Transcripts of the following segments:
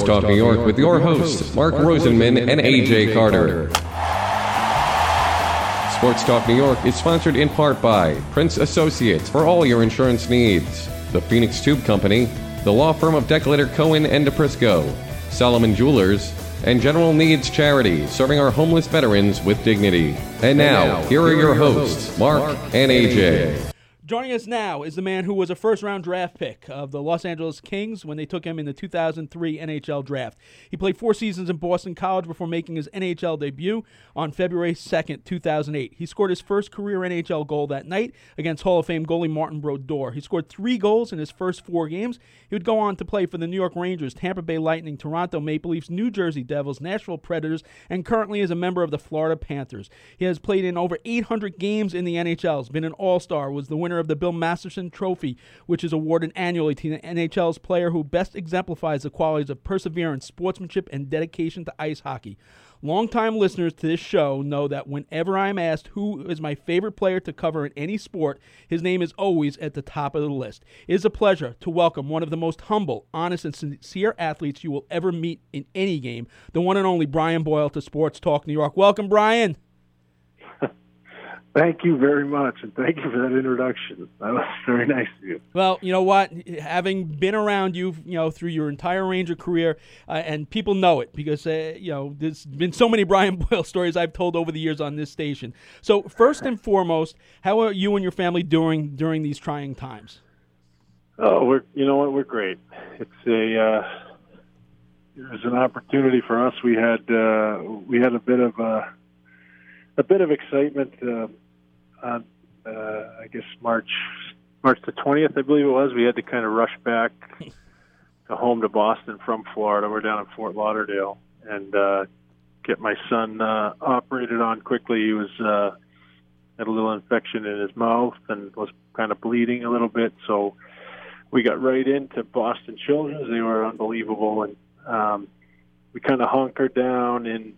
Sports Talk New York with your hosts, Mark Rosenman and AJ Carter. Sports Talk New York is sponsored in part by Prince Associates for all your insurance needs, the Phoenix Tube Company, the law firm of Declator Cohen and DePrisco, Solomon Jewelers, and General Needs Charity, serving our homeless veterans with dignity. And now, here are your hosts, Mark and AJ. Joining us now is the man who was a first round draft pick of the Los Angeles Kings when they took him in the 2003 NHL draft. He played four seasons in Boston College before making his NHL debut on February 2nd, 2008. He scored his first career NHL goal that night against Hall of Fame goalie Martin Brodeur. He scored three goals in his first four games. He would go on to play for the New York Rangers, Tampa Bay Lightning, Toronto Maple Leafs, New Jersey Devils, Nashville Predators, and currently is a member of the Florida Panthers. He has played in over 800 games in the NHL, has been an All Star, was the winner of the Bill Masterton Trophy, which is awarded annually to the NHL's player who best exemplifies the qualities of perseverance, sportsmanship, and dedication to ice hockey. Longtime listeners to this show know that whenever I'm asked who is my favorite player to cover in any sport, his name is always at the top of the list. It is a pleasure to welcome one of the most humble, honest, and sincere athletes you will ever meet in any game, the one and only Brian Boyle to Sports Talk New York. Welcome, Brian. Thank you very much, and thank you for that introduction. That was very nice of you. Well, you know what? Having been around you, you know, through your entire Ranger career, uh, and people know it because uh, you know there's been so many Brian Boyle stories I've told over the years on this station. So, first and foremost, how are you and your family doing during these trying times? Oh, we're you know what? We're great. It's a uh, it was an opportunity for us. We had uh, we had a bit of a a bit of excitement uh, on, uh, I guess March March the twentieth, I believe it was. We had to kind of rush back to home to Boston from Florida. We're down in Fort Lauderdale, and uh, get my son uh, operated on quickly. He was uh, had a little infection in his mouth and was kind of bleeding a little bit. So we got right into Boston Children's. They were unbelievable, and um, we kind of hunkered down in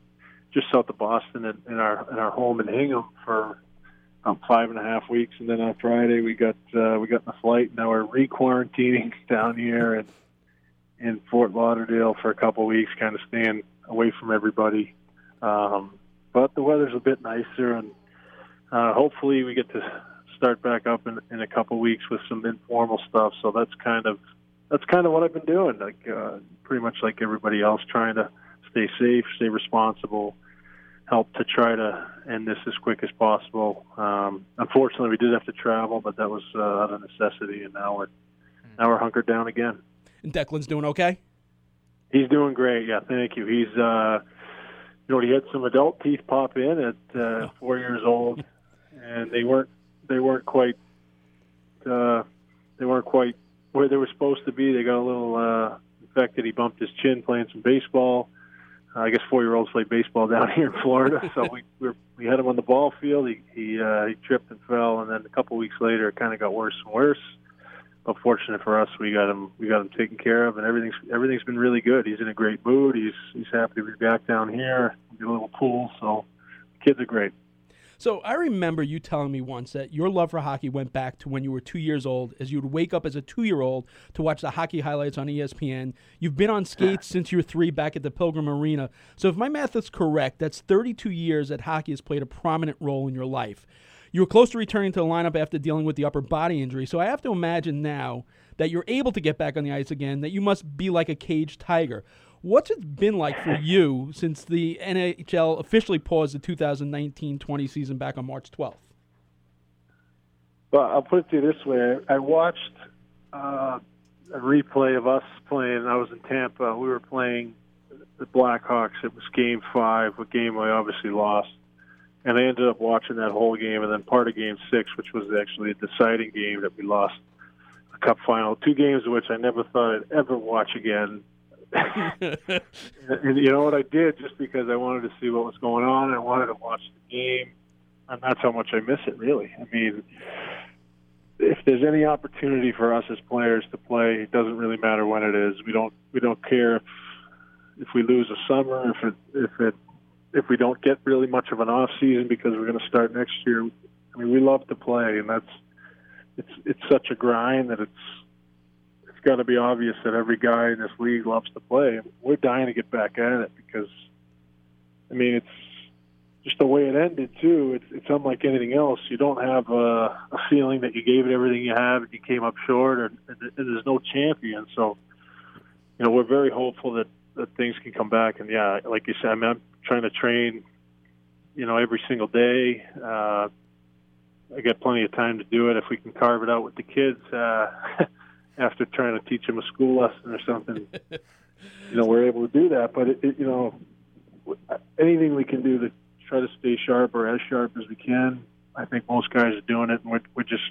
just south of Boston in, in our in our home in Hingham for about five and a half weeks, and then on Friday we got uh, we got in the flight. And now we're re-quarantining down here in in Fort Lauderdale for a couple of weeks, kind of staying away from everybody. Um, but the weather's a bit nicer, and uh, hopefully we get to start back up in, in a couple of weeks with some informal stuff. So that's kind of that's kind of what I've been doing, like uh, pretty much like everybody else, trying to stay safe, stay responsible, help to try to end this as quick as possible. Um, unfortunately, we did have to travel, but that was uh, out of necessity, and now we're now we're hunkered down again. And Declan's doing okay. He's doing great. Yeah, thank you. He's uh, you know he had some adult teeth pop in at uh, oh. four years old, and they weren't they weren't quite uh, they weren't quite where they were supposed to be. They got a little uh, infected. He bumped his chin playing some baseball uh, I guess four year olds play baseball down here in Florida. so we we, we had him on the ball field. He he uh, he tripped and fell, and then a couple weeks later, it kind of got worse and worse. But fortunate for us, we got him we got him taken care of, and everything's everything's been really good. He's in a great mood. He's he's happy to be back down here. We get a little pool, so kids are great. So I remember you telling me once that your love for hockey went back to when you were two years old, as you would wake up as a two year old to watch the hockey highlights on ESPN. You've been on skates since you were three back at the Pilgrim Arena. So if my math is correct, that's 32 years that hockey has played a prominent role in your life. You were close to returning to the lineup after dealing with the upper body injury. So I have to imagine now that you're able to get back on the ice again, that you must be like a caged tiger. What's it been like for you since the NHL officially paused the 2019-20 season back on March 12th? Well, I'll put it to you this way: I watched uh, a replay of us playing. I was in Tampa. We were playing the Blackhawks. It was Game Five, a game I obviously lost, and I ended up watching that whole game, and then part of Game Six, which was actually a deciding game that we lost a Cup final. Two games of which I never thought I'd ever watch again and you know what I did just because I wanted to see what was going on. I wanted to watch the game, and that's how much I miss it. Really, I mean, if there's any opportunity for us as players to play, it doesn't really matter when it is. We don't we don't care if if we lose a summer, if it if it if we don't get really much of an off season because we're going to start next year. I mean, we love to play, and that's it's it's such a grind that it's got to be obvious that every guy in this league loves to play. We're dying to get back at it because, I mean, it's just the way it ended too. It's it's unlike anything else. You don't have a, a feeling that you gave it everything you have and you came up short, or and there's no champion. So, you know, we're very hopeful that that things can come back. And yeah, like you said, I mean, I'm trying to train, you know, every single day. Uh, I got plenty of time to do it if we can carve it out with the kids. Uh, after trying to teach them a school lesson or something, you know, we're able to do that. But it, it, you know, anything we can do to try to stay sharp or as sharp as we can. I think most guys are doing it, and we're, we're just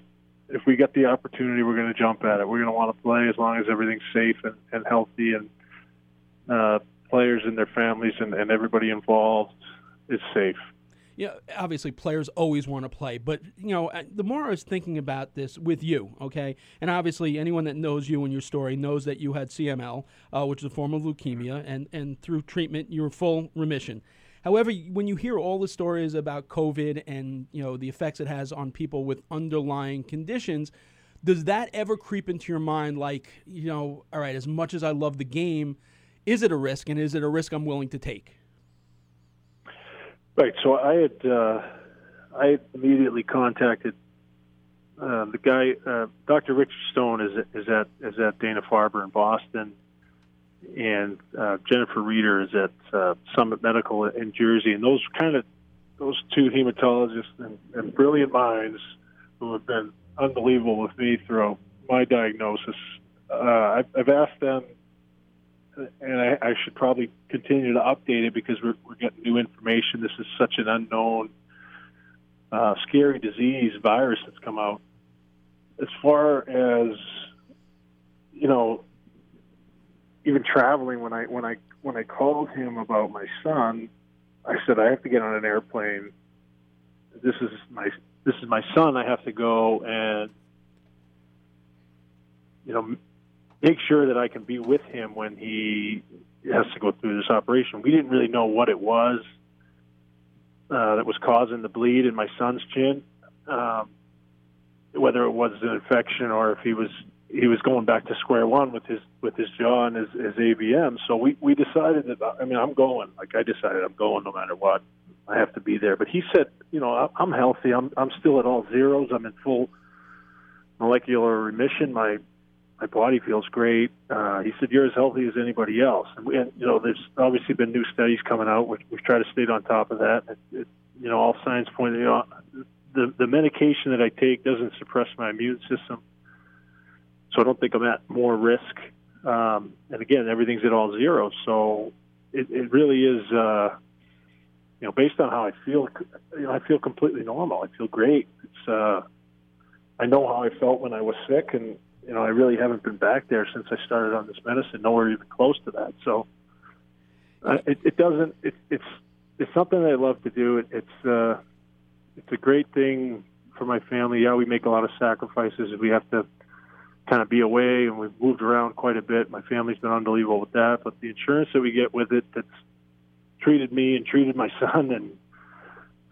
if we get the opportunity, we're going to jump at it. We're going to want to play as long as everything's safe and, and healthy, and uh, players and their families and, and everybody involved is safe yeah, obviously players always want to play, but you know, the more I was thinking about this with you, okay, and obviously anyone that knows you and your story knows that you had CML, uh, which is a form of leukemia, and and through treatment you're full remission. However, when you hear all the stories about COVID and you know the effects it has on people with underlying conditions, does that ever creep into your mind? Like, you know, all right, as much as I love the game, is it a risk, and is it a risk I'm willing to take? Right. So I had uh, I immediately contacted uh, the guy, uh, Dr. Richard Stone, is is at is at Dana Farber in Boston, and uh, Jennifer Reeder is at uh, Summit Medical in Jersey, and those kind of those two hematologists and, and brilliant minds who have been unbelievable with me throughout my diagnosis. Uh, I've, I've asked them and I, I should probably continue to update it because we're, we're getting new information. This is such an unknown, uh, scary disease virus that's come out. As far as you know, even traveling when I when I when I called him about my son, I said I have to get on an airplane. This is my this is my son. I have to go and you know make sure that I can be with him when he has to go through this operation. We didn't really know what it was uh, that was causing the bleed in my son's chin, um, whether it was an infection or if he was he was going back to square one with his with his jaw and his, his AVM. So we we decided that I mean I'm going. Like I decided I'm going no matter what. I have to be there. But he said, you know, I'm healthy. I'm I'm still at all zeros. I'm in full molecular remission. My my body feels great. Uh, he said, you're as healthy as anybody else. And, we, and you know, there's obviously been new studies coming out. Which we've tried to stay on top of that. It, it, you know, all signs point, you know, the, the medication that I take doesn't suppress my immune system. So I don't think I'm at more risk. Um, and again, everything's at all zeros. So it, it really is, uh, you know, based on how I feel, you know, I feel completely normal. I feel great. It's, uh, I know how I felt when I was sick and, you know, I really haven't been back there since I started on this medicine. Nowhere even close to that. So uh, it, it doesn't. It, it's it's something that I love to do. It, it's uh, it's a great thing for my family. Yeah, we make a lot of sacrifices. We have to kind of be away, and we've moved around quite a bit. My family's been unbelievable with that. But the insurance that we get with it, that's treated me and treated my son, and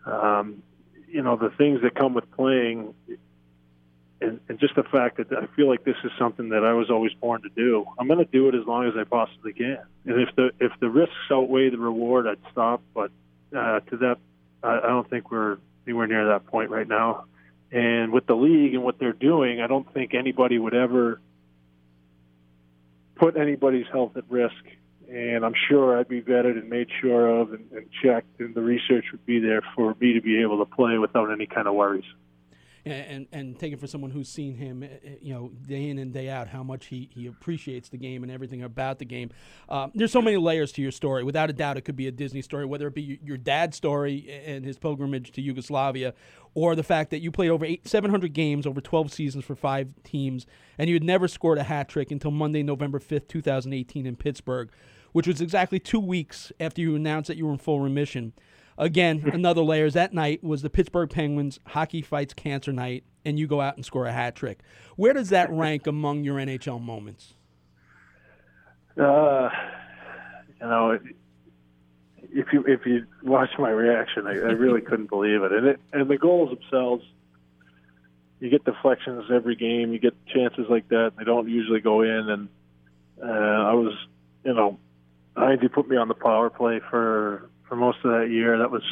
um, you know the things that come with playing and, and just the fact that I feel like this is something that I was always born to do. I'm going to do it as long as I possibly can. And if the if the risks outweigh the reward, I'd stop. But uh, to that, I, I don't think we're anywhere near that point right now. And with the league and what they're doing, I don't think anybody would ever put anybody's health at risk. And I'm sure I'd be vetted and made sure of and, and checked, and the research would be there for me to be able to play without any kind of worries and and it for someone who's seen him, eh, eh, you know, day in and day out, how much he, he appreciates the game and everything about the game. Um, there's so many layers to your story. Without a doubt, it could be a Disney story, whether it be your dad's story and his pilgrimage to Yugoslavia, or the fact that you played over eight, 700 games over 12 seasons for five teams, and you had never scored a hat trick until Monday, November 5th, 2018, in Pittsburgh, which was exactly two weeks after you announced that you were in full remission. Again, another layers. That night was the Pittsburgh Penguins hockey fights cancer night, and you go out and score a hat trick. Where does that rank among your NHL moments? Uh, you know, if you if you watch my reaction, I, I really couldn't believe it. And it and the goals themselves, you get deflections every game. You get chances like that. They don't usually go in. And uh, I was, you know, I had to put me on the power play for for most of that year. That was,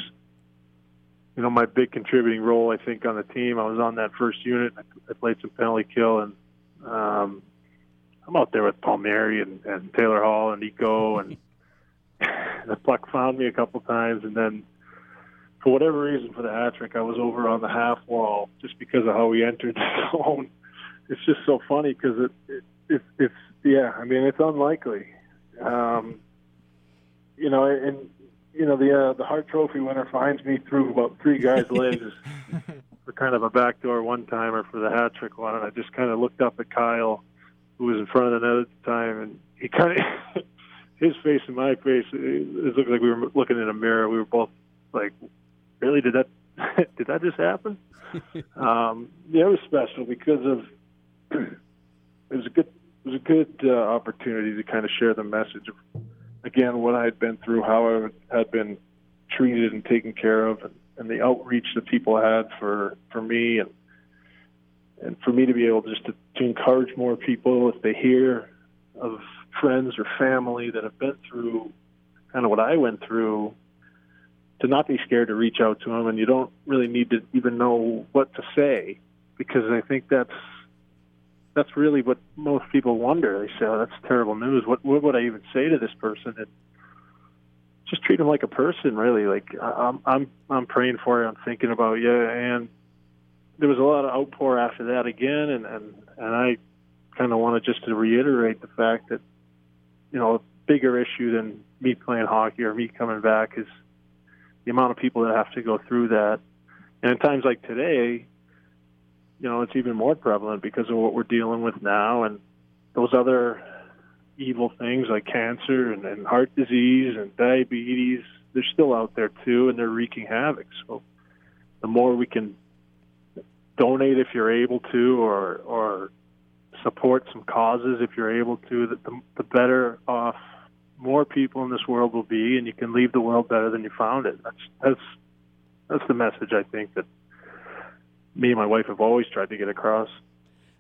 you know, my big contributing role. I think on the team. I was on that first unit. I played some penalty kill, and um, I'm out there with Palmieri and, and Taylor Hall and Nico, and the puck found me a couple times, and then for whatever reason, for the hat trick, I was over on the half wall just because of how we entered the zone. It's just so funny because it, it, it it's yeah. I mean, it's unlikely. Um, you know, and you know the uh, the Hart Trophy winner finds me through about three guys' legs for kind of a backdoor one timer for the hat trick one, and I just kind of looked up at Kyle, who was in front of the net at the time, and he kind of his face and my face. It looked like we were looking in a mirror. We were both like, really? Did that did that just happen? um, yeah, it was special because of it was a good it was a good uh, opportunity to kind of share the message of again what I had been through, how I had been treated and taken care of, and, and the outreach that people had for for me, and and for me to be able just to, to encourage more people if they hear of friends or family that have been through kind of what I went through to not be scared to reach out to them. And you don't really need to even know what to say because I think that's that's really what most people wonder. They say, "Oh, that's terrible news. What what would I even say to this person?" And just treat them like a person, really. Like I'm I'm I'm praying for you. I'm thinking about you. And there was a lot of outpour after that again, and and and I kind of wanted just to reiterate the fact that you know a bigger issue than me playing hockey or me coming back is the amount of people that have to go through that. And in times like today, you know, it's even more prevalent because of what we're dealing with now and those other evil things like cancer and, and heart disease and diabetes. They're still out there too, and they're wreaking havoc. So the more we can donate if you're able to, or or support some causes if you're able to, the, the better off more people in this world will be, and you can leave the world better than you found it. That's that's that's the message I think that me and my wife have always tried to get across.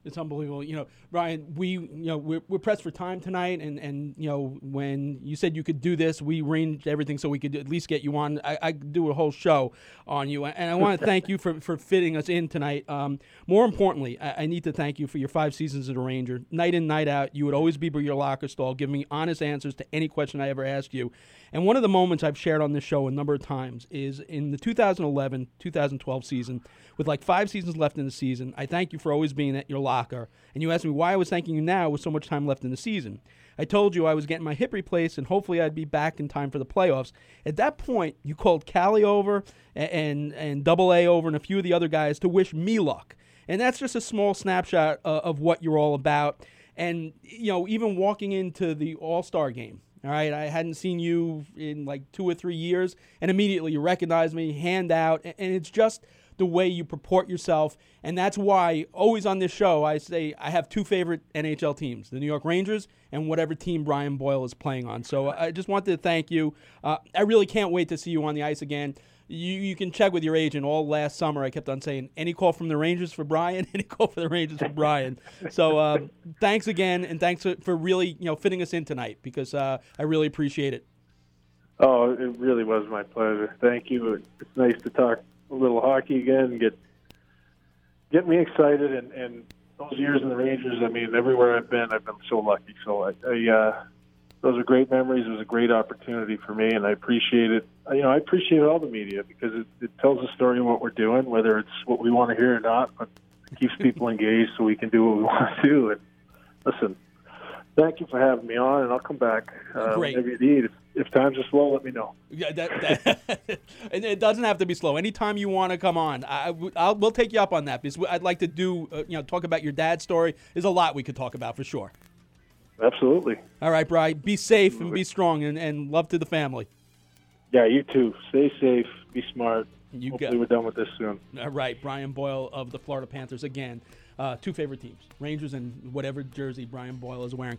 It's unbelievable. You know, Ryan, we you know we're, we're pressed for time tonight, and and you know when you said you could do this, we arranged everything so we could at least get you on. I, I do a whole show on you, and I want to thank you for, for fitting us in tonight. Um, more importantly, I, I, need to thank you for your five seasons as a Ranger, night in night out. You would always be by your locker stall, giving me honest answers to any question I ever asked you. And one of the moments I've shared on this show a number of times is in the 2011 2012 season, with like five seasons left in the season. I thank you for always being at your locker. And you asked me why I was thanking you now with so much time left in the season. I told you I was getting my hip replaced and hopefully I'd be back in time for the playoffs. At that point, you called Callie over and, and, and Double A over and a few of the other guys to wish me luck. And that's just a small snapshot uh, of what you're all about. And, you know, even walking into the All Star game, all right, I hadn't seen you in like two or three years, and immediately you recognize me, hand out, and it's just the way you purport yourself. And that's why, always on this show, I say I have two favorite NHL teams the New York Rangers and whatever team Brian Boyle is playing on. So I just wanted to thank you. Uh, I really can't wait to see you on the ice again you, you can check with your agent. All last summer, I kept on saying, any call from the Rangers for Brian, any call for the Rangers for Brian. So uh, thanks again, and thanks for really you know fitting us in tonight because uh, I really appreciate it. Oh, it really was my pleasure. Thank you. It's nice to talk a little hockey again get get me excited. And, and those years in the Rangers, I mean, everywhere I've been, I've been so lucky. So I, I uh, those are great memories. It was a great opportunity for me, and I appreciate it. You know, I appreciate all the media because it, it tells a story of what we're doing, whether it's what we want to hear or not. But it keeps people engaged, so we can do what we want to do. And listen, thank you for having me on, and I'll come back uh, whenever you need. If, times are slow, let me know. Yeah, that, that it doesn't have to be slow. Anytime you want to come on, I, I'll, we'll take you up on that because I'd like to do, uh, you know, talk about your dad's story. There's a lot we could talk about for sure. Absolutely. All right, Brian. Be safe and be strong, and, and love to the family. Yeah, you too. Stay safe. Be smart. You Hopefully, got we're done with this soon. All right, Brian Boyle of the Florida Panthers again. Uh, two favorite teams, Rangers and whatever jersey Brian Boyle is wearing.